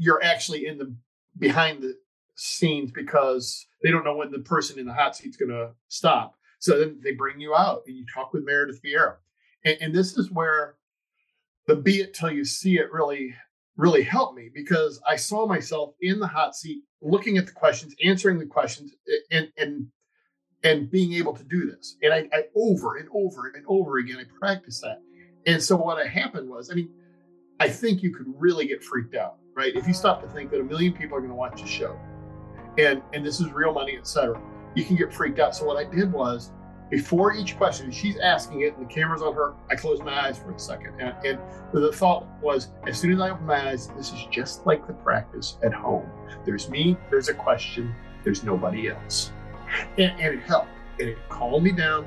you're actually in the behind the scenes because they don't know when the person in the hot seat's going to stop. So then they bring you out and you talk with Meredith Vieira. And, and this is where the be it till you see it really, really helped me because I saw myself in the hot seat, looking at the questions, answering the questions, and and and being able to do this. And I, I over and over and over again, I practiced that. And so what happened was, I mean, I think you could really get freaked out, right? If you stop to think that a million people are going to watch the show, and and this is real money, etc., you can get freaked out. So what I did was, before each question, she's asking it, and the camera's on her. I closed my eyes for a second, and, and the thought was, as soon as I open my eyes, this is just like the practice at home. There's me, there's a question, there's nobody else, and, and it helped, and it calmed me down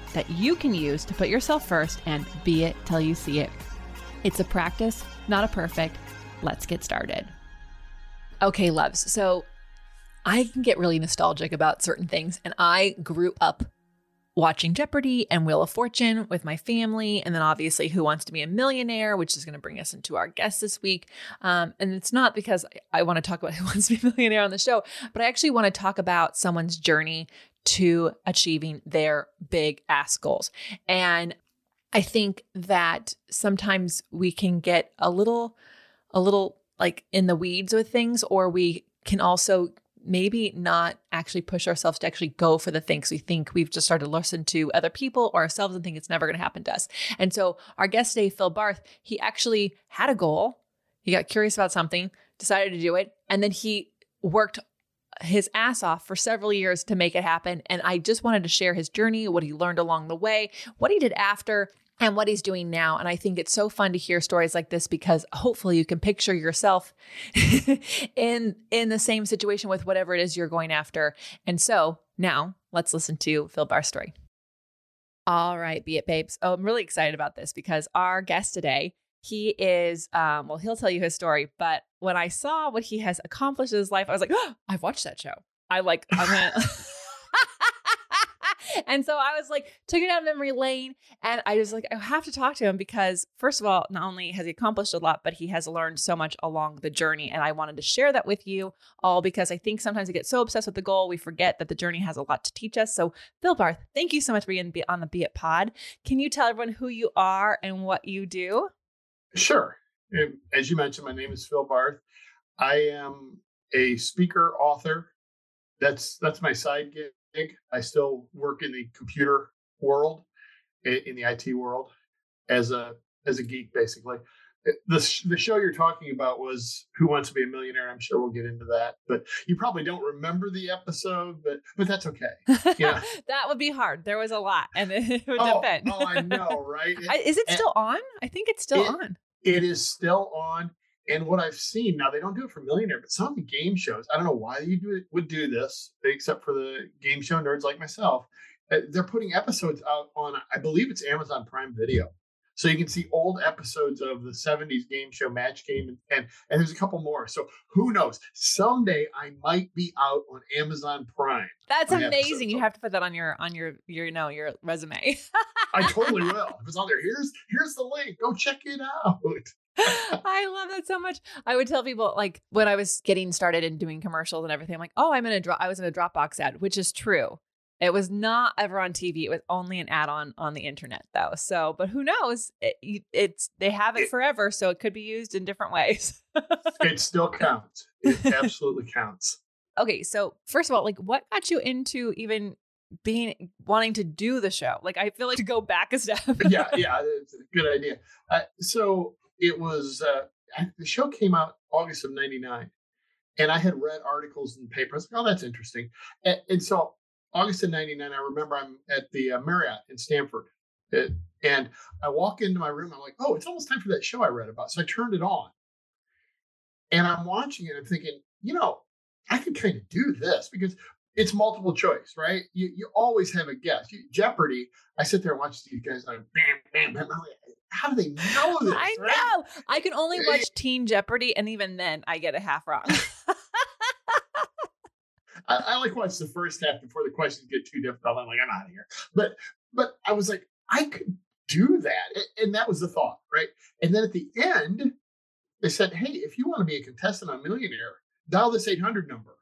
that you can use to put yourself first and be it till you see it. It's a practice, not a perfect. Let's get started. Okay, loves. So I can get really nostalgic about certain things, and I grew up watching Jeopardy and Wheel of Fortune with my family, and then obviously Who Wants to Be a Millionaire, which is going to bring us into our guest this week. Um, and it's not because I want to talk about Who Wants to Be a Millionaire on the show, but I actually want to talk about someone's journey to achieving their big ass goals. And I think that sometimes we can get a little, a little like in the weeds with things, or we can also maybe not actually push ourselves to actually go for the things we think we've just started to listen to other people or ourselves and think it's never going to happen to us. And so our guest today, Phil Barth, he actually had a goal. He got curious about something, decided to do it, and then he worked his ass off for several years to make it happen. And I just wanted to share his journey, what he learned along the way, what he did after, and what he's doing now. And I think it's so fun to hear stories like this because hopefully you can picture yourself in in the same situation with whatever it is you're going after. And so now let's listen to Phil Barth's story. All right, be it babes. Oh, I'm really excited about this because our guest today he is um well he'll tell you his story but when i saw what he has accomplished in his life i was like oh, i've watched that show. I like i went and so i was like took it down memory lane and i was like i have to talk to him because first of all not only has he accomplished a lot but he has learned so much along the journey and i wanted to share that with you all because i think sometimes we get so obsessed with the goal we forget that the journey has a lot to teach us. So phil barth thank you so much for being on the be it pod. Can you tell everyone who you are and what you do? Sure. As you mentioned, my name is Phil Barth. I am a speaker, author. That's that's my side gig. I still work in the computer world, in the IT world, as a as a geek, basically. Eh, the the show you're talking about was Who Wants to Be a Millionaire. I'm sure we'll get into that, but you probably don't remember the episode, but but that's okay. Yeah, that would be hard. There was a lot, and it would oh, depend. oh, I know, right? Is it still on? I think it's still it, on. It is still on. And what I've seen now, they don't do it for Millionaire, but some of the game shows, I don't know why you would do this, except for the game show nerds like myself. Uh, they're putting episodes out on, I believe it's Amazon Prime Video. So you can see old episodes of the 70s game show Match Game and, and and there's a couple more. So who knows? Someday I might be out on Amazon Prime. That's amazing. You have to put that on your on your your you know your resume. I totally will. If it's on there, here's here's the link. Go check it out. I love that so much. I would tell people like when I was getting started and doing commercials and everything, I'm like, oh, I'm in a drop. I was in a Dropbox ad, which is true. It was not ever on TV. It was only an add-on on the internet, though. So, but who knows? It, it's they have it, it forever, so it could be used in different ways. it still counts. It absolutely counts. Okay, so first of all, like, what got you into even being wanting to do the show? Like, I feel like to go back a step. yeah, yeah, it's a good idea. Uh, so it was uh, the show came out August of '99, and I had read articles in the paper. I was like, "Oh, that's interesting," and, and so August of 99, I remember I'm at the uh, Marriott in Stanford. It, And I walk into my room. I'm like, oh, it's almost time for that show I read about. So I turned it on, and I'm watching it. I'm thinking, you know, I could kind of do this because it's multiple choice, right? You you always have a guess. You, Jeopardy. I sit there and watch these guys like bam, bam, bam. Like, how do they know this? I right? know. I can only watch Teen Jeopardy, and even then, I get a half wrong. I, I like watch the first half before the questions get too difficult. I'm like, I'm out of here. But but I was like, I could do that, and that was the thought, right? And then at the end, they said, hey, if you want to be a contestant on Millionaire, dial this 800 number.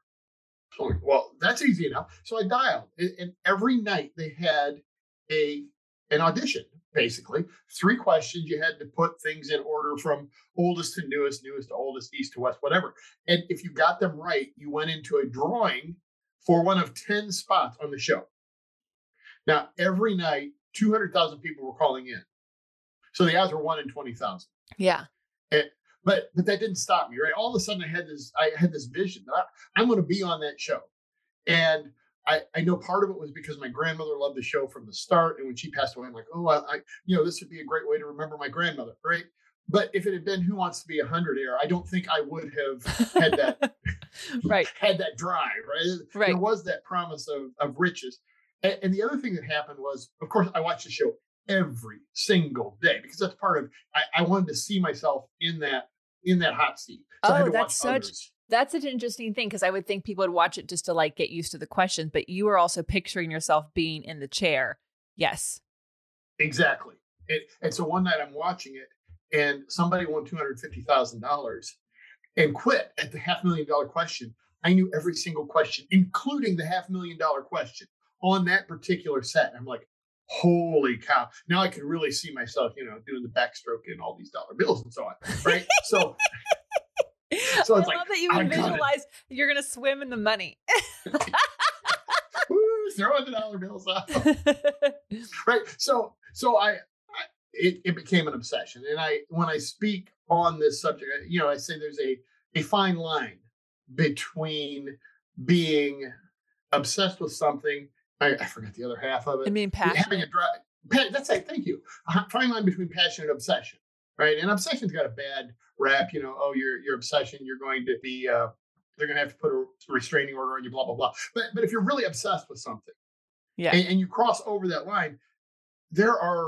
So well, that's easy enough. So I dialed, and, and every night they had a an audition basically. Three questions you had to put things in order from oldest to newest newest to oldest east to west whatever. And if you got them right you went into a drawing for one of 10 spots on the show. Now every night 200000 people were calling in. So the odds were 1 in 20000 yeah. Eh, but but that didn't stop me right? All of a sudden i had this i had this vision that I, i'm going to be on that show. And I, I know part of it was because my grandmother loved the show from the start, and when she passed away, I'm like, oh, I, I you know, this would be a great way to remember my grandmother, right? But if it had been Who Wants to Be a Hundred Air, I don't think I would have had that right had that drive, right? Right. There was that promise of of riches, and, and the other thing that happened was, of course, I watched the show every single day because that's part of. I, I wanted to see myself in that in that hot seat. So Oh, that's such- others. That's an interesting thing because I would think people would watch it just to like get used to the questions, but you were also picturing yourself being in the chair. Yes. Exactly. And, and so one night I'm watching it, and somebody won two hundred fifty thousand dollars and quit at the half million dollar question. I knew every single question, including the half million dollar question on that particular set. I'm like, holy cow! Now I can really see myself, you know, doing the backstroke in all these dollar bills and so on. Right. so So I it's love like, that you I visualize you're going to swim in the money. woo, throwing the dollar bills out. right so so i, I it, it became an obsession and i when i speak on this subject you know i say there's a a fine line between being obsessed with something i, I forgot the other half of it I mean, passion. having a drive that's it thank you a fine line between passion and obsession right and obsession's got a bad rap you know oh your your obsession you're going to be uh they're going to have to put a restraining order on you blah blah blah but but if you're really obsessed with something Yeah. and, and you cross over that line, there are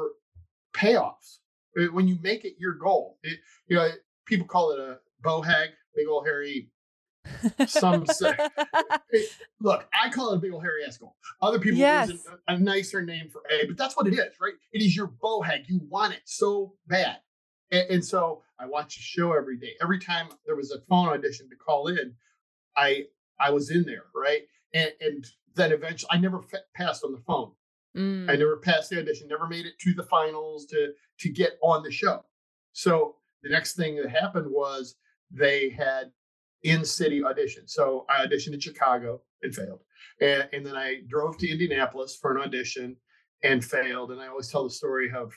payoffs Uh, when you make it your goal. It, you know, people call it a bohag, big old hairy. Some say, it- look, I call it a big old hairy ass goal. Other people Yes. use a, a nicer name for a, but that's what it is, right? It is your bohag. You want it so bad, and, and so I watched the show every day. Every time there was a phone audition to call in, I I was in there, right? And and then eventually, I never fa- passed on the phone. Mm. I never passed the audition, never made it to the finals to to get on the show. So the next thing that happened was they had in city auditions. So I auditioned in Chicago and failed, and, and then I drove to Indianapolis for an audition and failed. And I always tell the story of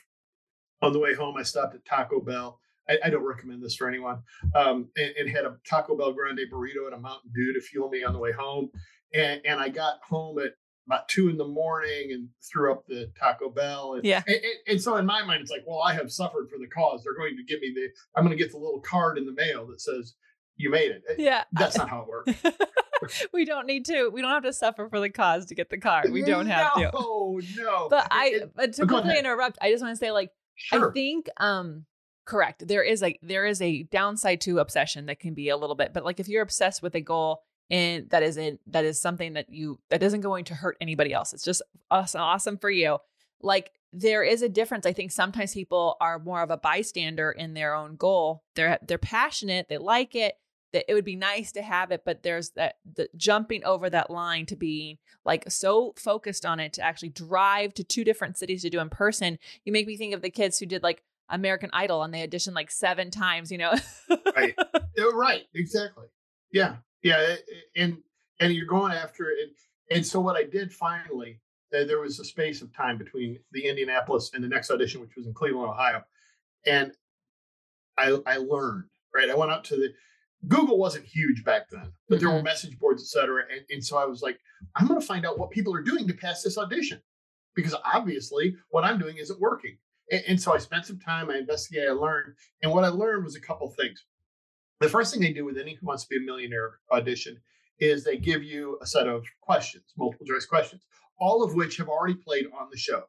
on the way home I stopped at Taco Bell. I, I don't recommend this for anyone. Um, and, and had a Taco Bell Grande burrito and a Mountain Dew to fuel me on the way home. And, and I got home at about two in the morning and threw up the Taco Bell. And, Yeah. and, and- so in my mind, it's like, well, I have suffered for the cause. They're going to give me the, I'm going to get the little card in the mail that says you made it. Yeah. That's not how it works. we don't need to. We don't have to suffer for the cause to get the card. We don't have to. Oh, no. But I, it- but to quickly interrupt, I just want to say, like, sure. I think, um, correct. There is like there is a downside to obsession that can be a little bit, but like if you're obsessed with a goal and that is in that is something that you that isn't going to hurt anybody else. It's just awesome, awesome for you. Like there is a difference. I think sometimes people are more of a bystander in their own goal. They're they're passionate, they like it. That it would be nice to have it, but there's that the jumping over that line to being like so focused on it to actually drive to two different cities to do in person. You make me think of the kids who did like American Idol and they auditioned like seven times, you know? Right. Right exactly yeah yeah it- it- and and you're going after it and, and so what i did finally uh, there was a space of time between the indianapolis and the next audition which was in cleveland ohio and i i learned right i went out to the google wasn't huge back then but there were mm-hmm. message boards et cetera and, and so i was like i'm going to find out what people are doing to pass this audition because obviously what i'm doing isn't working And, and so I spent some time, I investigated, I learned. And what I learned was a couple things. The first thing they do with any Who Wants to Be a Millionaire audition is they give you a set of questions, multiple choice questions, all of which have already played on the show.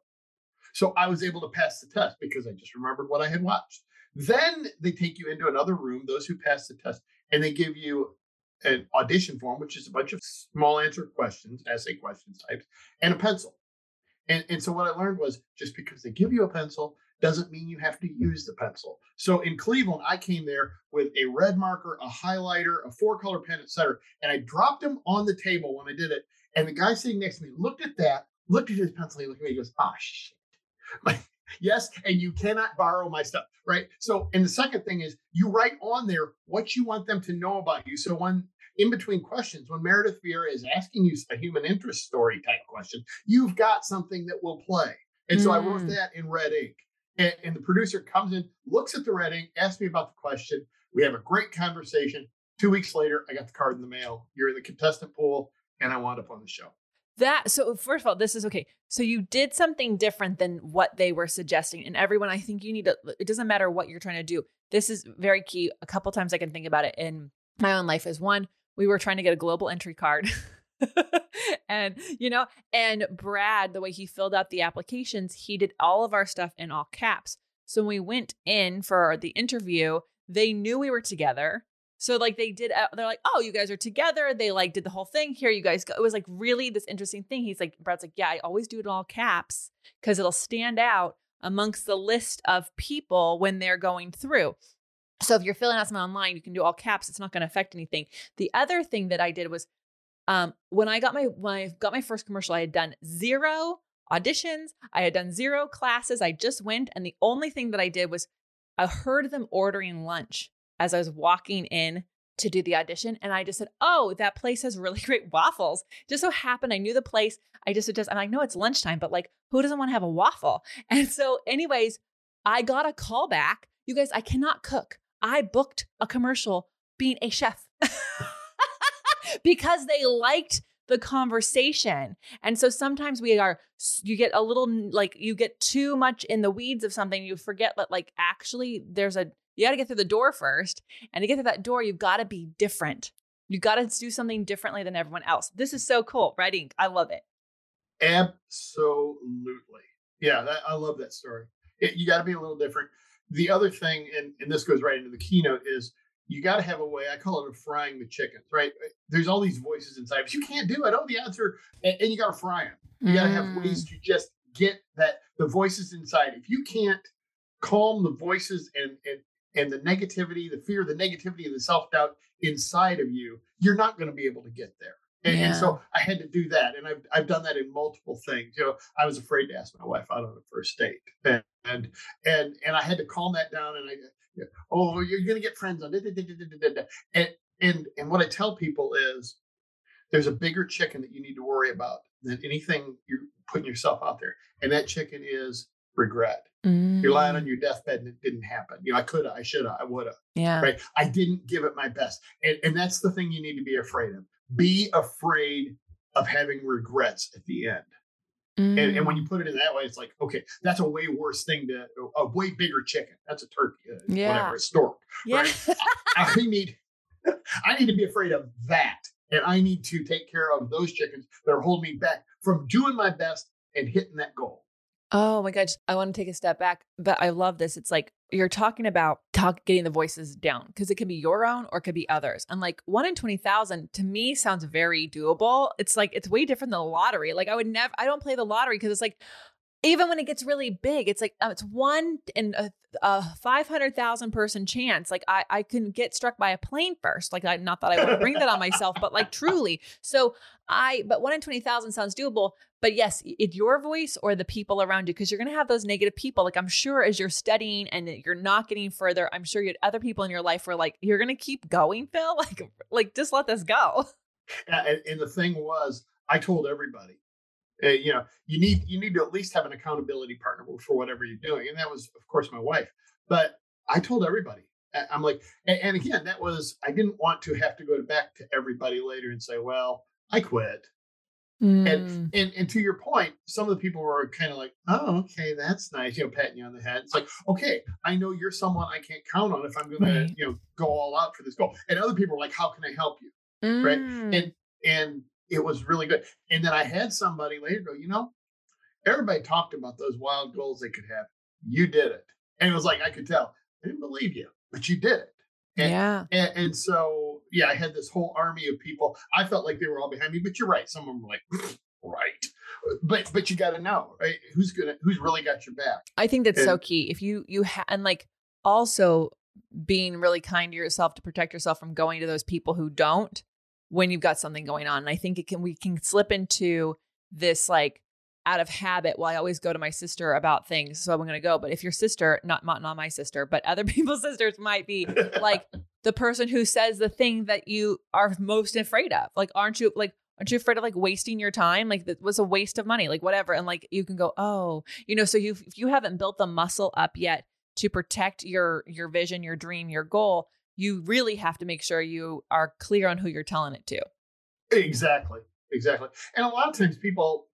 So I was able to pass the test because I just remembered what I had watched. Then they take you into another room, those who pass the test, and they give you an audition form, which is a bunch of small answer questions, essay questions types, and a pencil. And, and so what I learned was just because they give you a pencil doesn't mean you have to use the pencil. So in Cleveland, I came there with a red marker, a highlighter, a four color pen, etc. And I dropped them on the table when I did it. And the guy sitting next to me looked at that, looked at his pencil, he looked at me, he goes, ah, shit. yes, and you cannot borrow my stuff, right? So, and the second thing is you write on there what you want them to know about you. So when in between questions, when Meredith Vieira is asking you a human interest story type question, you've got something that will play. And so mm. I wrote mm. that in red ink. And, and the producer comes in, looks at the red ink, asks me about the question. We have a great conversation. Two weeks later, I got the card in the mail. You're in the contestant pool, and I wound up on the show. That so first of all, this is okay. So you did something different than what they were suggesting. And everyone, I think you need to it doesn't matter what you're trying to do. This is very key. A couple times I can think about it in my own life is one, we were trying to get a global entry card. and you know, and Brad, the way he filled out the applications, he did all of our stuff in all caps. So when we went in for the interview, they knew we were together. So like they did, uh, they're like, oh, you guys are together. They like did the whole thing. Here you guys go. It was like really this interesting thing. He's like, Brad's like, yeah, I always do it in all caps because it'll stand out amongst the list of people when they're going through. So if you're filling out something online, you can do all caps. It's not going to affect anything. The other thing that I did was um, when I got my when I got my first commercial, I had done zero auditions. I had done zero classes. I just went, and the only thing that I did was I heard them ordering lunch as I was walking in to do the audition. And I just said, Oh, that place has really great waffles. Just so happened I knew the place. I just, just, and I know it's lunchtime, but like, who doesn't want to have a waffle? And so, anyways, I got a call back. You guys, I cannot cook. I booked a commercial being a chef because they liked the conversation. And so sometimes we are, you get a little like, you get too much in the weeds of something. You forget that, like, actually, there's a, you got to get through the door first. And to get through that door, you've got to be different. You got to do something differently than everyone else. This is so cool. Red ink. I love it. Absolutely. Yeah, that, I love that story. It, you got to be a little different. The other thing, and, and this goes right into the keynote, is you got to have a way. I call it a frying the chickens, right? There's all these voices inside, but you can't do it. Oh, the answer, and, and you got to fry them. You got to have ways mm. to just get that the voices inside. If you can't calm the voices and and and the negativity, the fear, the negativity, and the self doubt inside of you, you're not going to be able to get there. And, yeah. and, so I had to do that, and I've I've done that in multiple things. You know, I was afraid to ask my wife out on a first date, and and and, and I had to calm that down. And I, oh, you're going to get friends on, and and and what I tell people is, there's a bigger chicken that you need to worry about than anything you're putting yourself out there, and that chicken is regret. Mm. You're lying on mm. your deathbed and it didn't happen. You know, I could have, I should have, I would have. Yeah. Right. I didn't give it my best. And, and that's the thing you need to be afraid of. Be afraid of having regrets at the end. Mm. And, and, when you mm. put it in that way, it's like, okay, that's a way worse thing to a way bigger chicken. That's a turkey, uh, yeah. whatever, a stork. Yeah. Right? I, I need, I need to be afraid of that, and I need to take care of those chickens that are holding me back from doing my best and hitting that goal. Oh my gosh, I want to take a step back, but I love this. It's like you're talking about talk getting the voices down because it can be your own or it could be others. And like one in 20,000 to me sounds very doable. It's like it's way different than the lottery. Like I would never I don't play the lottery because it's like even when it gets really big, it's like um, it's one in a, a five hundred thousand person chance. Like I, I can get struck by a plane first. Like I, not that I want to bring that on myself, but like truly. So I, but one in twenty thousand sounds doable. But yes, it's your voice or the people around you, because you're going to have those negative people. Like I'm sure as you're studying and you're not getting further, I'm sure you had other people in your life were like you're going to keep going, Phil. Like, like just let this go. And, and the thing was, I told everybody uh, you know you need you need to at least have an accountability partner for whatever you're doing and that was of course my wife but i told everybody i'm like and, and again that was i didn't want to have to go back to everybody later and say well i quit Mm. And, and and to your point, some of the people were kind of like, "Oh, okay, that's nice," you know, patting you on the head. It's like, okay, I know you're someone I can't count on if I'm going Right. to, you know, go all out for this goal. And other people were like, "How can I help you?" right? Mm. And and it was really good. And then I had somebody later go, you know, everybody talked about those wild goals they could have. You did it, and it was like I could tell. I didn't believe you, but you did it. And, yeah. and, and so, yeah, I had this whole army of people. I felt like they were all behind me, but you're right. Some of them were like, right, but but you got to know, right? Who's gonna, who's really got your back? I think that's so key. If you you ha- and like also being really kind to yourself to protect yourself from going to those people who don't when you've got something going on. And I think it can we can slip into this like out of habit. Well, I always go to my sister about things, so I'm going to go. But if your sister, not not my sister, but other people's sisters might be like the person who says the thing that you are most afraid of. Like, aren't you like? Aren't you afraid of like wasting your time? Like that was a waste of money, like whatever. And like you can go, oh, you know, so you if you haven't built the muscle up yet to protect your your vision, your dream, your goal, you really have to make sure you are clear on who you're telling it to. Exactly. Exactly. And a lot of times people,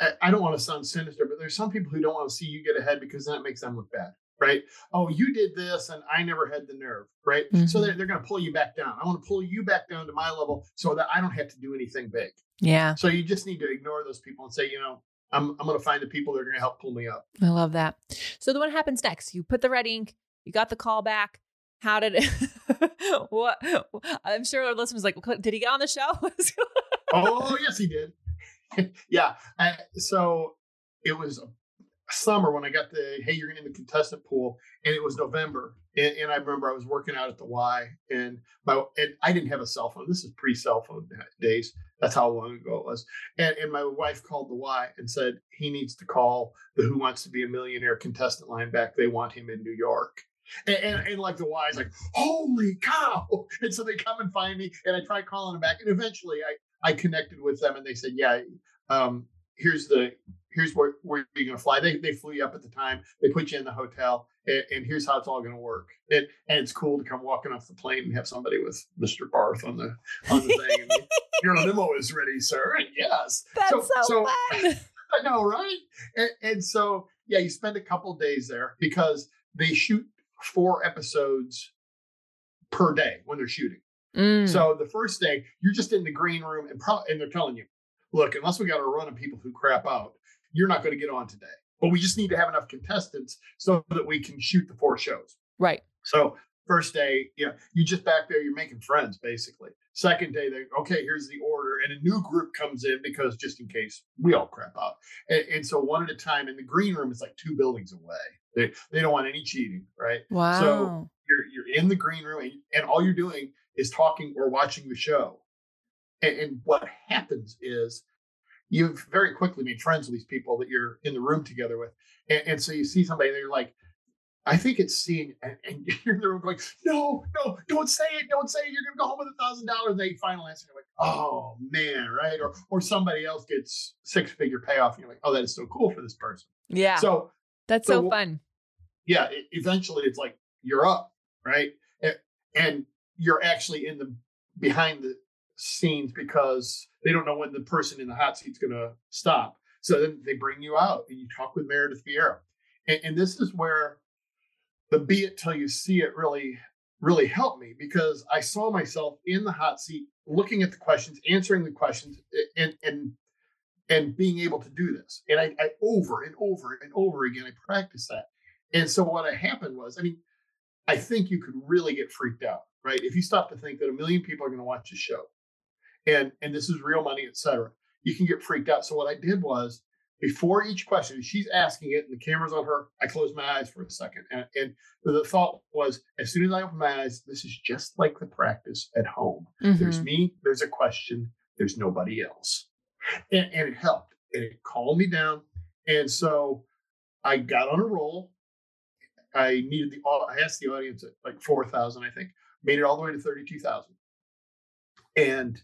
I- don't want to sound sinister, but there's some people who don't want to see you get ahead because that makes them look bad, right? Oh, you did this and I never had the nerve, right? So Mhm. they're, they're going to pull you back down. I want to pull you back down to my level so that I don't have to do anything big. Yeah, So you just need to ignore those people and say, you know, I'm, I'm going to find the people that are going to help pull me up. I love that. So then what happens next? You put the red ink, you got the call back. How did it? what? I'm sure our listeners like, did he get on the show? oh yes he did yeah I, so it was summer when i got the hey you're in the contestant pool and it was november and, and i remember i was working out at the y and my and i didn't have a cell phone this is pre-cell phone days that's how long ago it was and, and my wife called the y and said he needs to call the who wants to be a millionaire contestant line back they want him in new york and, and, and like the Y is like, holy cow. And so they come and find me and I try calling them back. And eventually I, I connected with them and they said, yeah, um, here's the, here's where, where you're going to fly. They, they flew you up at the time. They put you in the hotel and, and here's how it's all going to work. And, and it's cool to come walking off the plane and have somebody with Mr. Barth on the, on the thing. And your limo is ready, sir. And yes. That's so, so fun. I know, right? And, and so, yeah, you spend a couple days there because they shoot four episodes per day when they're shooting. Mm. So the first day, you're just in the green room and pro- and they're telling you, look, unless we got a run of people who crap out, you're not going to get on today. But we just need to have enough contestants so that we can shoot the four shows. right. So first day, you know, you just back there, you're making friends basically. Second day, they okay, here's the order, and a new group comes in because just in case we all crap out. And, and so one at a time. In the green room, it's like two buildings away. They they don't want any cheating, right? Wow. So You're you're in the green room, and, and all you're doing is talking or watching the show. And, and what happens is you've very quickly made friends with these people that you're in the room together with, and, and so you see somebody, and you're like. I think it's seeing, and, and you're in the room going, no, no, don't say it, don't say it. You're going to go home with a thousand dollars. They final answer, like, oh man, right? Or or somebody else gets six figure payoff, and you're like, oh, that is so cool for this person. yeah. So that's so so fun. yeah, e- eventually it's like you're up, right? A- And you're actually in the behind the scenes because they don't know when the person in the hot seat's going to stop. So then they bring you out and you talk with Meredith Vieira. And, and this is where the be it till you see it really, really helped me because I saw myself in the hot seat looking at the questions, answering the questions, and, and, and being able to do this. And I, I over and over and over again, I practiced that. And so what happened was, I mean, I think you could really get freaked out, right? If you stop to think that a million people are going to watch the show, and and this is real money, et cetera, you can get freaked out. So what I did was, before each question, she's asking it, and the camera's on her. I closed my eyes for a second, and, and the thought was, as soon as I open my eyes, this is just like the practice at home. There's Mhm. me, there's a question, there's nobody else. And, and it helped. And it calmed me down. And so I got on a roll. I needed the I asked the audience at like 4,000, I think, made it all the way to 32,000. And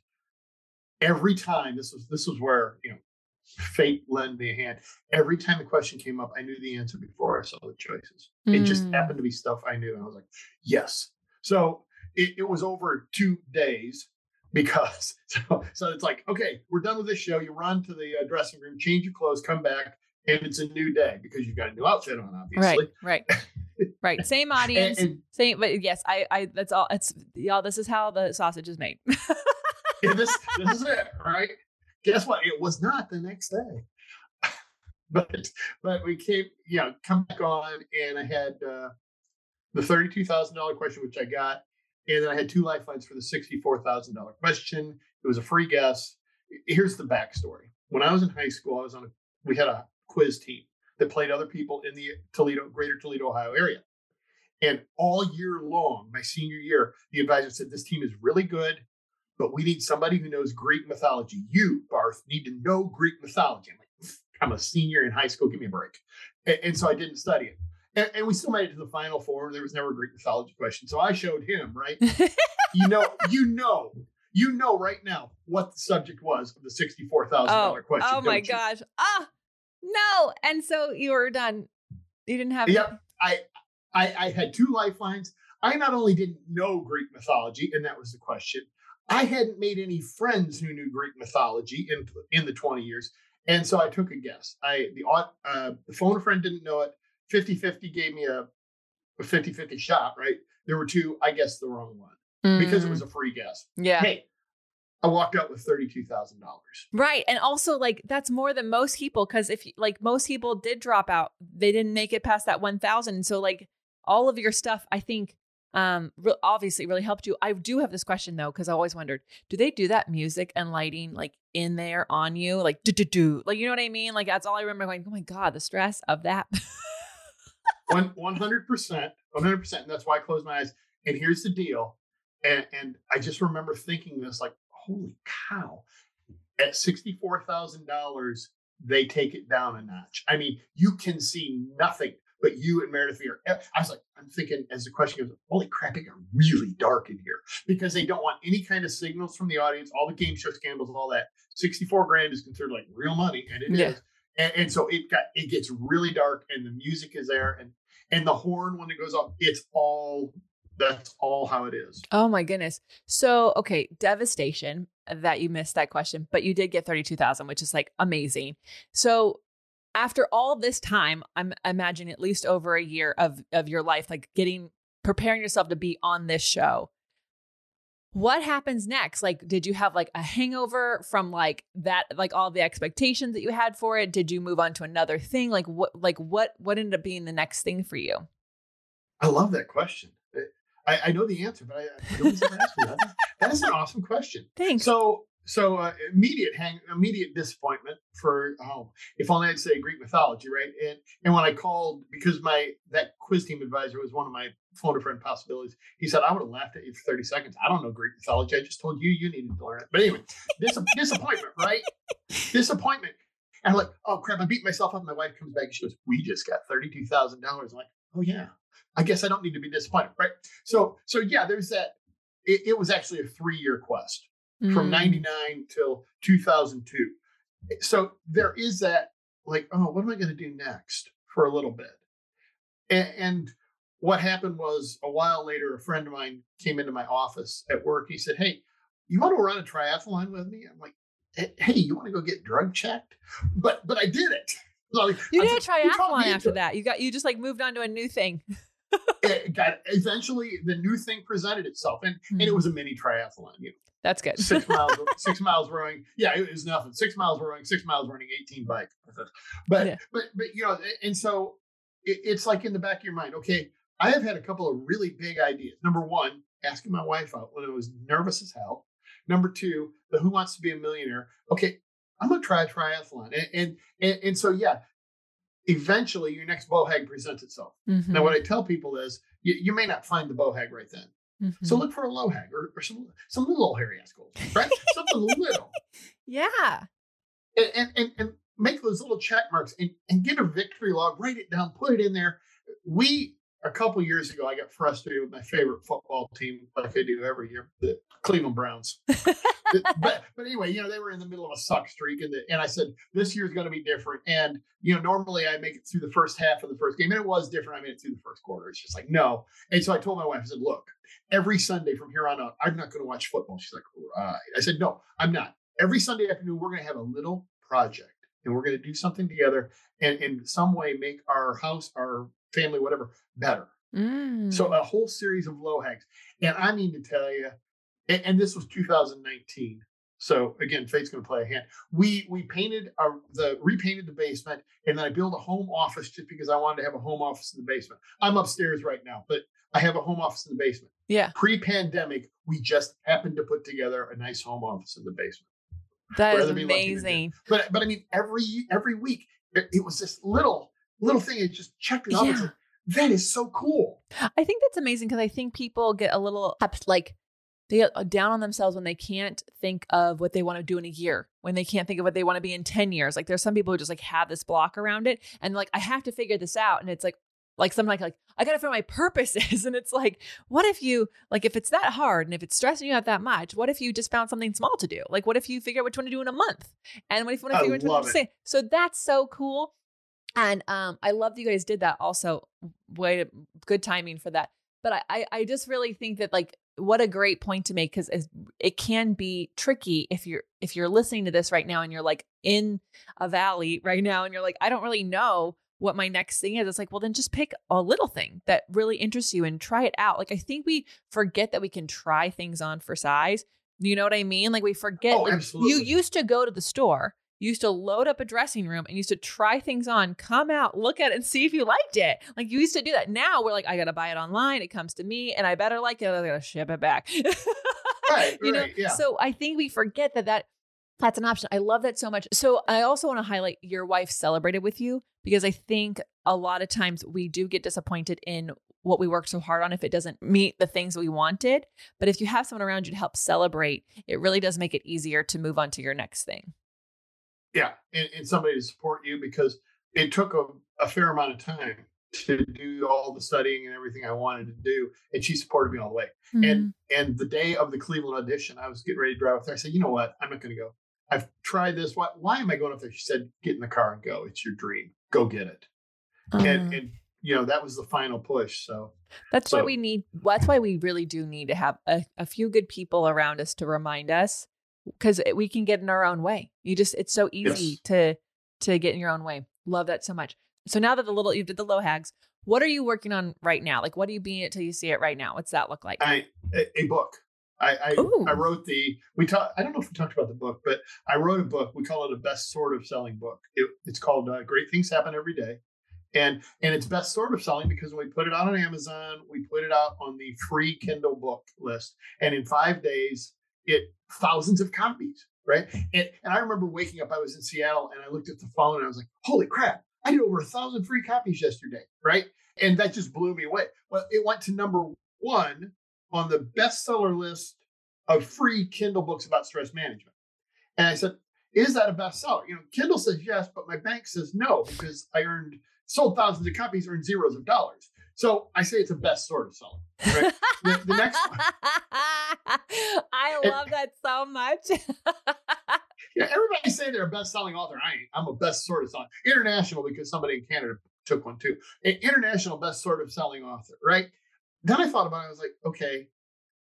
every time this was this was where, you know, fate lent me a hand. Every time the question came up, I knew the answer before I saw the choices. It just Mm. happened to be stuff I knew. And I was like, yes. So it, it was over two days. because so, so it's like okay we're done with this show you run to the uh, dressing room change your clothes come back and it's a new day because you've got a new outfit on obviously right right right same audience and, and, same but yes i i that's all it's y'all this is how the sausage is made this this is it right guess what it was not the next day but but we came you know come back on and i had uh the $32000 question which i got and then I had two lifelines for the $64,000 question. It was a free guess. Here's the backstory. When I was in high school, I was on a, we had a quiz team that played other people in the Toledo, greater Toledo, Ohio area. And all year long, my senior year, the advisor said, This team is really good, but we need somebody who knows Greek mythology. You, Barth, need to know Greek mythology. I'm like, I'm a senior in high school, give me a break. And, and so I didn't study it and, and, we still made it to the final four. There was never a Greek mythology question, so I showed him. Right, you know, you know, you know right now what the subject was of the $64,000 question. Oh my you? gosh! Ah, no! And so you were done. You didn't have. Yep, I, I, I had two lifelines. I not only didn't know Greek mythology, and that was the question. I hadn't made any friends who knew Greek mythology in in the twenty years, and so I took a guess. I the uh, the phone friend didn't know it. 50 50 gave me a, a 50 50 shot, right? There were two, I guessed the wrong one mm. because it was mm. a free guess. Yeah. Hey, I walked out with $32,000. Right. And also, like, that's more than most people because if, like, most people did drop out, they didn't make it past that 1,000. So, like, all of your stuff, I think, um, re- obviously really helped you. I do have this question though, because I always wondered, do they do that music and lighting like in there on you? Like, do, do, do, like, you know what I mean? Like, that's all I remember going, oh my God, the stress of that. One one hundred percent, one hundred percent. And that's why I closed my eyes. And here's the deal. And and I just remember thinking this like, holy cow! At sixty four thousand dollars, they take it down a notch. I mean, you can see nothing but you and Meredith Vieira. Eh, I was like, I'm thinking as the question goes, holy crap, it got really dark in here because they don't want any kind of signals from the audience, all the game show scandals, and all that. 64 grand is considered like real money, and it yeah. is and, and, so it got it gets really dark and the music is there and and the horn when it goes up it's all that's all how it is. Oh my goodness. So okay devastation that you missed that question but you did get 32000 which is like amazing. So after all this time i'm imagining at least over a year of of your life like getting preparing yourself to be on this show. What happens next? Like did you have like a hangover from like that like all the expectations that you had for it? Did you move on to another thing? Like what like what what ended up being the next thing for you? I love that question i, I know the answer but i, I don't ask that. that is an awesome question. Thanks. So so uh, immediate hang immediate disappointment for oh if only i'd say greek mythology right? And and when i called because my that quiz team advisor was one of my phone a friend possibilities he said i would have laughed at you for 30 seconds. I don't know greek mythology. I just told you you needed to learn it. But anyway dis- disappointment right? Disappointment. And i'm like oh crap i beat myself up. My wife comes back and she goes we just got $32000 i'm like oh yeah i guess i don't need to be disappointed right so so yeah there's that it, it was actually a three year quest mm. from 99 till 2002. So there is that, like, oh, what am I going to do next for a little bit? And, and what happened was a while later, a friend of mine came into my office at work. He said, Hey, you want to run a triathlon with me? I'm like, Hey, you want to go get drug checked? But but I did it. Like, you did a triathlon after that. You got you just like moved on to a new thing. it got eventually the new thing presented itself, and mm-hmm. and it hmm. was a mini triathlon. You know, that's good. six miles, six miles rowing. Yeah, it was nothing. Six miles rowing, six miles running, eighteen bike. But yeah. but but you know, and so it, it's like in the back of your mind. Okay, I have had a couple of really big ideas. Number one, asking my wife out when I was nervous as hell. Number two, the Who Wants to Be a Millionaire. Okay, I'm gonna try a triathlon, and and and, and so yeah, eventually your next bohag presents itself. Mm-hmm. Now, what I tell people is you, you, may not find the bohag right then. Mm-hmm. So look for a low hag or, or some some little hairy ass gold, right? Something little. Yeah. And, and, and and make those little check marks and, and get a victory log, write it down, put it in there. We a couple years ago, I got frustrated with my favorite football team, like I do every year, the Cleveland Browns. but, but anyway, you know, they were in the middle of a suck streak, and the, and I said this year's going to be different. And you know, normally I make it through the first half of the first game, and it was different. I made it through the first quarter. It's just like no. And so I told my wife, I said, look, every Sunday from here on out, I'm not going to watch football. She's like, right. I said, no, I'm not. Every Sunday afternoon, we're going to have a little project, and we're going to do something together, and in some way make our house, our family, whatever, better. Mm. So a whole series of low hags. And I mean to tell you, and, and this was 2019. So again, fate's going to play a hand. We we painted our the repainted the basement, and then I built a home office just because I wanted to have a home office in the basement. I'm upstairs right now, but I have a home office in the basement. Yeah. Pre-pandemic, we just happened to put together a nice home office in the basement. That is amazing. But but I mean, every every week it, it, was this little little thing. It just checked it off. Yeah. that is so cool. I think that's amazing because I think people get a little like they get uh, down on themselves when they can't think of what they want to do in a year, when they can't think of what they want to be in 10 years. Like there's some people who just like have this block around it and like, I have to figure this out. And it's like, like something like, like I gotta find my purpose is. And it's like, what if you like if it's that hard and if it's stressing you out that much, what if you just found something small to do? Like what if you figure out which one to do in a month? And what if you want to figure out which one to say? So that's so cool. And um, I love that you guys did that also. Way good timing for that. But I, I, just really think that like what a great point to make because it can be tricky if you're if you're listening to this right now and you're like in a valley right now and you're like i don't really know what my next thing is it's like well then just pick a little thing that really interests you and try it out like i think we forget that we can try things on for size you know what i mean like we forget oh, like, you used to go to the store used to load up a dressing room and used to try things on, come out, look at it, and see if you liked it. Like you used to do that. Now we're like, I gotta buy it online. It comes to me, and I better like it. Or I gotta ship it back. right. You right, know. Yeah. So I think we forget that that that's an option. I love that so much. So I also want to highlight your wife celebrated with you because I think a lot of times we do get disappointed in what we work so hard on if it doesn't meet the things we wanted. But if you have someone around you to help celebrate, it really does make it easier to move on to your next thing. Yeah, and, and somebody to support you because it took a, a fair amount of time to do all the studying and everything I wanted to do, and she supported me all the way. Mm-hmm. And and the day of the Cleveland audition, I was getting ready to drive up there. I said, you know what, I'm not going to go. I've tried this. Why why am I going up there? She said, get in the car and go. It's your dream. Go get it. Uh-huh. And and you know that was the final push. So that's so, why we need. That's why we really do need to have a, a few good people around us to remind us because we can get in our own way. You just it's so easy yes. to to get in your own way. Love that so much. So now that the little you did the low hags, what are you working on right now? Like what are you being it till you see it right now? What's that look like? I a, a book. I I, I, wrote the we talked. I don't know if we talked about the book, but I wrote a book. We call it a best sort of selling book. It, it's called uh, Great Things Happen Every Day, and and it's best sort of selling because when we put it out on Amazon, we put it out on the free Kindle book list, and in five days it thousands of copies, right? Hmm. And, and I remember waking up, I was in Seattle and I looked at the phone and I was like, holy crap, I did over a thousand free copies yesterday, right? And that just blew me away. Well, it went to number one on the bestseller list of free Kindle books about stress management. And I said, is that a bestseller? You know, Kindle says yes, but my bank says no because I earned sold thousands of copies, earned zeros of dollars. So I say it's a best sort of seller. Right? the, the, next one. I love that so much. yeah, everybody say they're a best-selling author. I ain't. I'm a best sort of seller. International because somebody in Canada took one too. An international best sort of selling author, right? Then I thought about it. I was like, okay,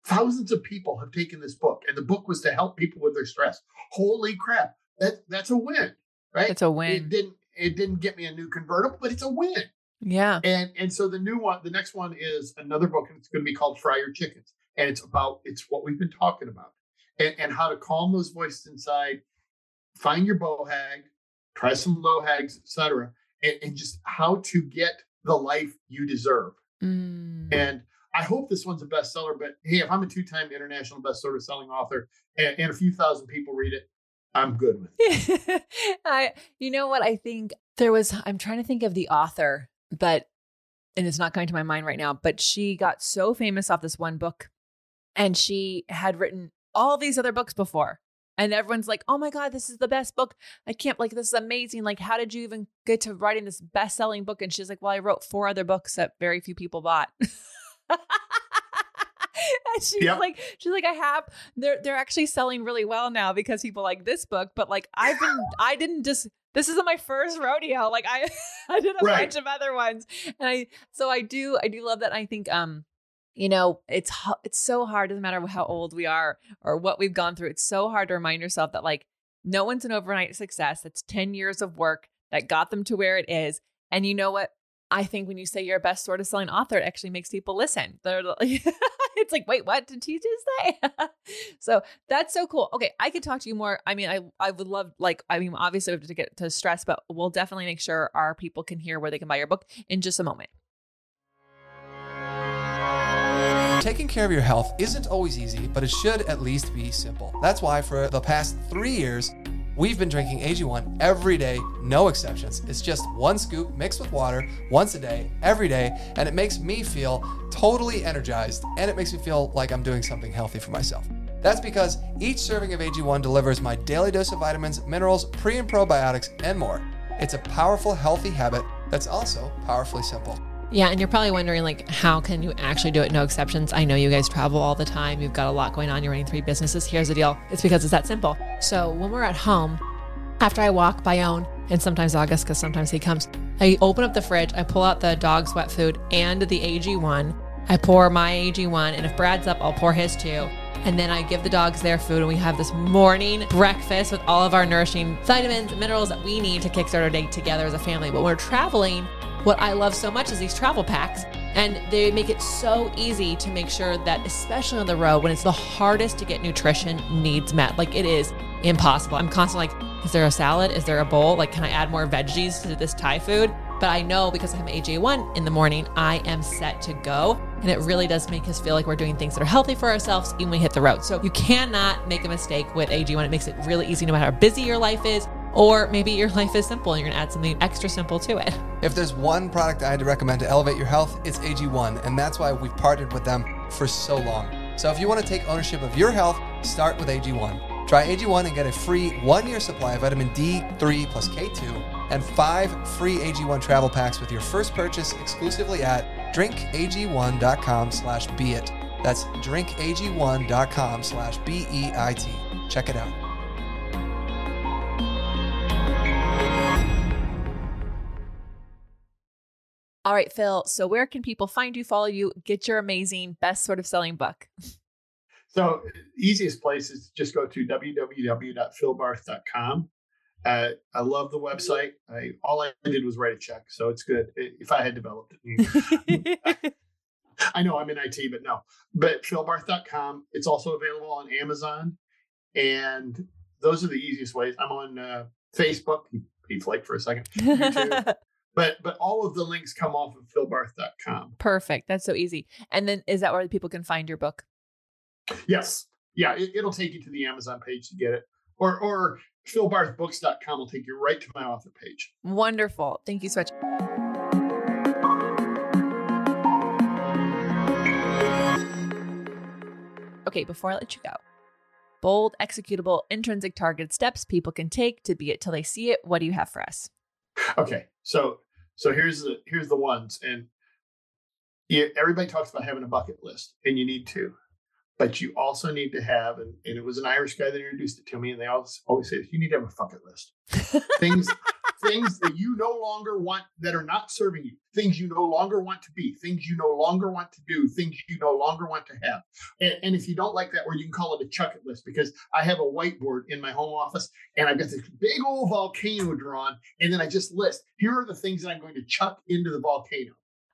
thousands of people have taken this book, and the book was to help people with their stress. Holy crap, that that's a win, right? It's a win. It didn't it didn't get me a new convertible, but it's a win. Yeah. And and so the new one, the next one is another book, and it's going to be called Fry Your Chickens. And it's about it's what we've been talking about. And, and how to calm those voices inside, find your bohag, try some low hags, etc. And, and just how to get the life you deserve. Mm. And I hope this one's a bestseller, but hey, if I'm a two-time international bestseller selling author and, and a few thousand people read it, I'm good with it. I, you know what? I think there was, I'm trying to think of the author but and it's not coming to my mind right now, but she got so famous off this one book and she had written all these other books before. And everyone's like, "Oh my god, this is the best book! I can't like this is amazing! Like, how did you even get to writing this best-selling book?" And she's like, "Well, I wrote four other books that very few people bought." and she's Yep. like, she's like, I have. They're they're actually selling really well now because people like this book. But like, I've been, I didn't just. This isn't my first rodeo. Like I, I did a Right. bunch of other ones, and I. So I do, I do love that. I think, um, you know, it's it's so hard. Doesn't matter how old we are or what we've gone through. It's so hard to remind yourself that like no one's an overnight success. It's ten years of work that got them to where it is. And you know what? I think when you say you're a best sort of selling author, it actually makes people listen. They're like, it's like, wait, what did he just say? so that's so cool. Okay, I could talk to you more. I mean, I I would love like I mean, obviously we have to get to stress, but we'll definitely make sure our people can hear where they can buy your book in just a moment. Taking care of your health isn't always easy, but it should at least be simple. That's why for the past three years, we've been drinking AG1 every day, no exceptions. It's just one scoop mixed with water once a day, every day, and it makes me feel totally energized and it makes me feel like I'm doing something healthy for myself. That's because each serving of AG1 delivers my daily dose of vitamins, minerals, pre and probiotics, and more. It's a powerful, healthy habit that's also powerfully simple. Yeah, and you're probably wondering like how can you actually do it no exceptions? I know you guys travel all the time. You've got a lot going on. You're running three businesses. Here's the deal. It's because it's that simple. So, when we're at home, after I walk by own and sometimes August cuz sometimes he comes, I open up the fridge, I pull out the dog's wet food and the AG1. I pour my AG1 and if Brad's up, I'll pour his too. And then I give the dogs their food and we have this morning breakfast with all of our nourishing vitamins minerals that we need to kickstart our day together as a family. But when we're traveling, what I love so much is these travel packs, and they make it so easy to make sure that, especially on the road, when it's the hardest to get nutrition needs met, like it is impossible. I'm constantly like, is there a salad? Is there a bowl? Like, can I add more veggies to this Thai food? But I know because I have AG1 in the morning, I am set to go. And it really does make us feel like we're doing things that are healthy for ourselves even when we hit the road. So you cannot make a mistake with AG1. It makes it really easy no matter how busy your life is, or maybe your life is simple and you're gonna add something extra simple to it. If there's one product I had to recommend to elevate your health, it's AG1, and that's why we've partnered with them for so long. So if you want to take ownership of your health, start with AG1. Try AG1 and get a free one-year supply of vitamin D3 plus K2 and five free AG1 travel packs with your first purchase exclusively at drinkag1.com slash beit. That's drinkag1.com slash B-E-I-T. Check it out. All right, Phil. So where can people find you, follow you, get your amazing best sort of selling book? So easiest place is just go to www.philbarth.com. Uh, I love the website. I all I did was write a check, so it's good. If I had developed it, I know I'm in IT, but no. But philbarth.com. It's also available on Amazon, and those are the easiest ways. I'm on uh, Facebook. He, he flaked for a second. YouTube. But but all of the links come off of philbarth.com. Perfect. That's so easy. And then is that where people can find your book? Yes. Yeah, it, it'll take you to the Amazon page to get it. Or or philbarthbooks.com will take you right to my author page. Wonderful. Thank you so much. Okay, before I let you go, bold, executable, intrinsic targeted steps people can take to be it till they see it. What do you have for us? Okay. So so here's the here's the ones. And yeah, everybody talks about having a bucket list, and you need to. But you also need to have, and, and it was an Irish guy that introduced it to me, and they always always say you need to have a bucket list. Things things that you no longer want that are not serving you, things you no longer want to be, things you no longer want to do, things you no longer want to have. And, and if you don't like that word, you can call it a chuck it list because I have a whiteboard in my home office and I've got this big old volcano drawn, and then I just list here are the things that I'm going to chuck into the volcano.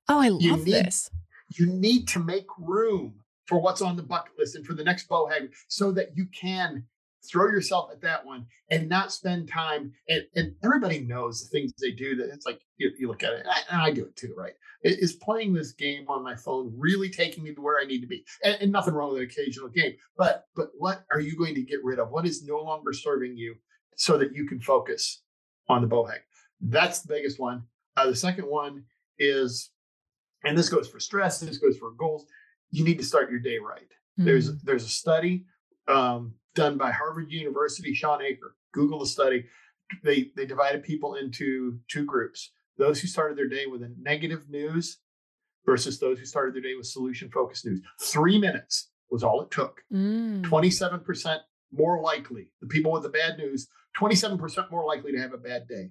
Oh, I You love need- this. You need to make room for what's on the bucket list and for the next bohag so that you can throw yourself at that one and not spend time and, and everybody knows the things they do that it's like you, you look at it and I, I do it too right? Is playing this game on my phone really taking me to where i need to be? And, and nothing wrong with an occasional game but but what are you going to get rid of? What is no longer serving you so that you can focus on the bohag that's the biggest one. Uh, the second one is and this goes for stress this goes for goals you need to start your day right. There's Mm. there's a study um, done by Harvard University, Shawn Achor. Google the study. They they divided people into two groups: those who started their day with a negative news versus those who started their day with solution focused news. Three minutes was all it took. Mm. 27% more likely, the people with the bad news, 27% more likely to have a bad day.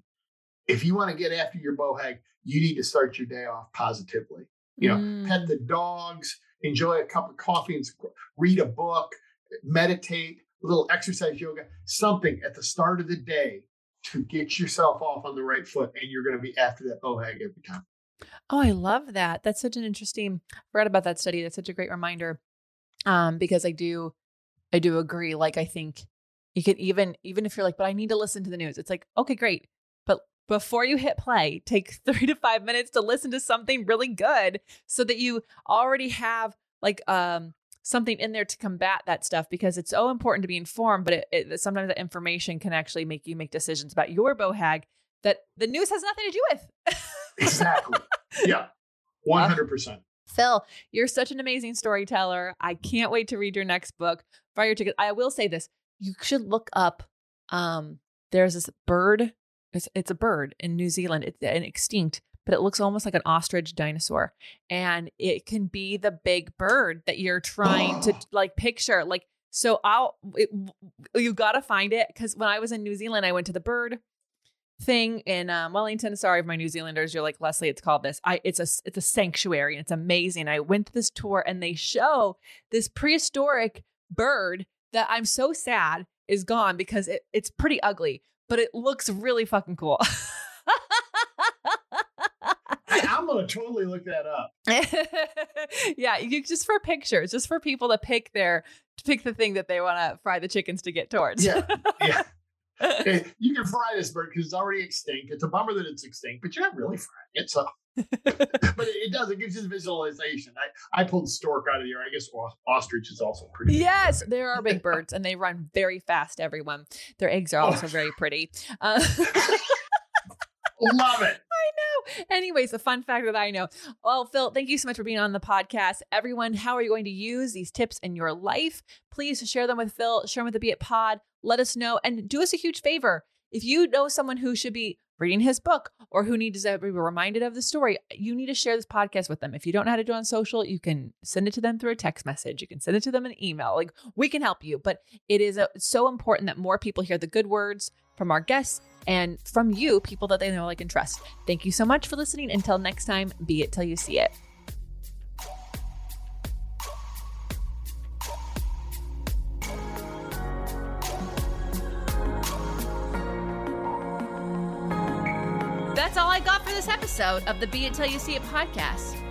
If you want to get after your bohag, you need to start your day off positively. You know, Mm. pet the dogs, enjoy a cup of coffee, and read a book, meditate, little exercise yoga, something at the start of the day to get yourself off on the right foot. And you're going to be after that bohag every time. Oh, I love that. That's such an interesting. I forgot about that study. That's such a great reminder. Um, because I do, I do agree. Like I think you can even even if you're like, but I need to listen to the news. It's like, okay, great, but before you hit play, take three to five minutes to listen to something really good, so that you already have like um something in there to combat that stuff because it's so important to be informed. But it, it, sometimes that information can actually make you make decisions about your bohag that the news has nothing to do with. Exactly. yeah. 100%. Phil, you're such an amazing storyteller. I can't wait to read your next book. Fire ticket. I will say this: you should look up. Um, there's this bird. It's it's a bird in New Zealand. It's an extinct, but it looks almost like an ostrich dinosaur, and it can be the big bird that you're trying to like picture. Like so, I'll it, you got to find it because when I was in New Zealand, I went to the bird thing in um, Wellington. Sorry if my New Zealanders, you're like Lesley. It's called this. I it's a it's a sanctuary and it's amazing. I went to this tour and they show this prehistoric bird that I'm so sad is gone because it, it's pretty ugly, but it looks really fucking cool. I, I'm going to totally look that up. yeah, you just for pictures, just for people to pick their to pick the thing that they want to fry the chickens to get towards. Yeah. Yeah. Hey, you can fry this bird because it's already extinct. It's a bummer that it's extinct, but you're not really frying it. So, but it, does. It gives you the visualization. I, I pulled stork out of the air. I guess ostrich is also pretty. Yes, there are big birds and they run very fast, everyone. Their eggs are also very pretty. Uh, Love it. Anyways, a fun fact that I know. Well, Phil, thank you so much for being on the podcast. Everyone, how are you going to use these tips in your life? Please share them with Phil, share them with the Be It Pod. Let us know and do us a huge favor. If you know someone who should be reading his book or who needs to be reminded of the story, you need to share this podcast with them. If you don't know how to do it on social, you can send it to them through a text message. You can send it to them an email. Like we can help you, but it is uh so important that more people hear the good words from our guests and from you, people that they know, like, and trust. Thank you so much for listening. Until next time, be it till you see it. That's all I got for this episode of the Be It Till You See It podcast.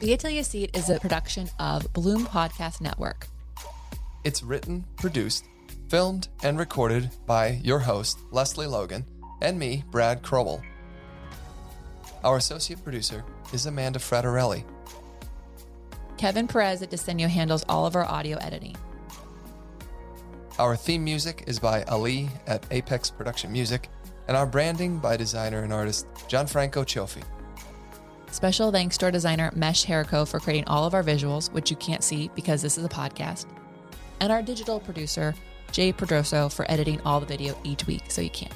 Be It Till You See It is a production of Bloom Podcast Network. It's written, produced, filmed, and recorded by your host, Lesley Logan, and me, Brad Crowell. Our associate producer is Amanda Fraterelli. Kevin Perez at Desenio handles all of our audio editing. Our theme music is by Ali at Apex Production Music, and our branding by designer and artist Gianfranco Cioffi. Special thanks to our designer Mesh Harrico for creating all of our visuals, which you can't see because this is a podcast, and our digital producer Jay Pedroso for editing all the video each week so you can't.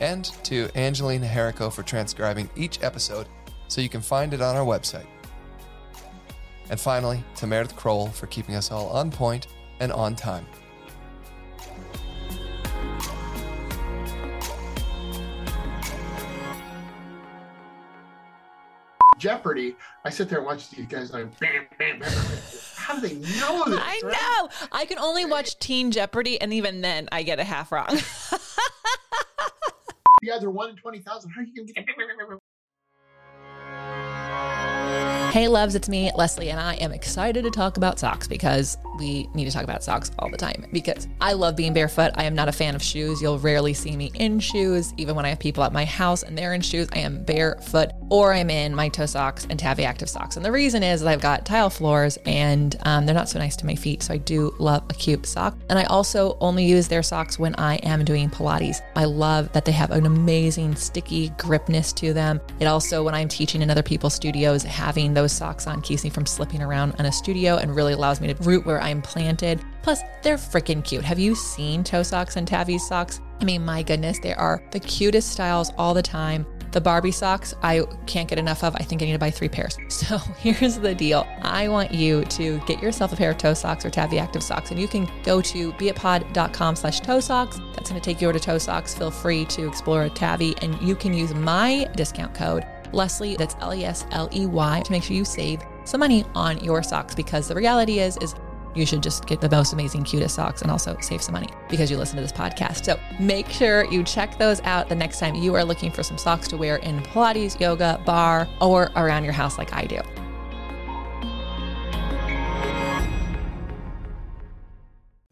And to Angelina Herrico for transcribing each episode so you can find it on our website. And finally, to Meredith Kroll for keeping us all on point and on time. Jeopardy. I sit there and watch these guys like bam, bam, bam. How do they know this? I right? know. I can only watch Teen Jeopardy, and even then, I get a half wrong. The odds are one in twenty thousand. How are you gonna get? Hey, loves, it's me, Lesley, and I am excited to talk about socks because we need to talk about socks all the time because I love being barefoot. I am not a fan of shoes. You'll rarely see me in shoes. Even when I have people at my house and they're in shoes, I am barefoot or I'm in my toe socks and Tavi Active socks. And the reason is I've got tile floors and um, they're not so nice to my feet. So I do love a cute sock. And I also only use their socks when I am doing Pilates. I love that they have an amazing sticky gripness to them. It also, when I'm teaching in other people's studios, having those socks on keeps me from slipping around in a studio and really allows me to root where I'm planted. Plus, they're freaking cute. Have you seen toe socks and Tavi's socks? I mean, my goodness, they are the cutest styles all the time. The Barbie socks, I can't get enough of. I think I need to buy three pairs. So here's the deal. I want you to get yourself a pair of toe socks or Tavi Active socks, and you can go to beitpod.com slash toe socks. That's going to take you over to toe socks. Feel free to explore Tavi, and you can use my discount code Lesley, that's L E S L E Y, to make sure you save some money on your socks because the reality is, is you should just get the most amazing, cutest socks and also save some money because you listen to this podcast. So make sure you check those out the next time you are looking for some socks to wear in Pilates, yoga, barre, or around your house like I do.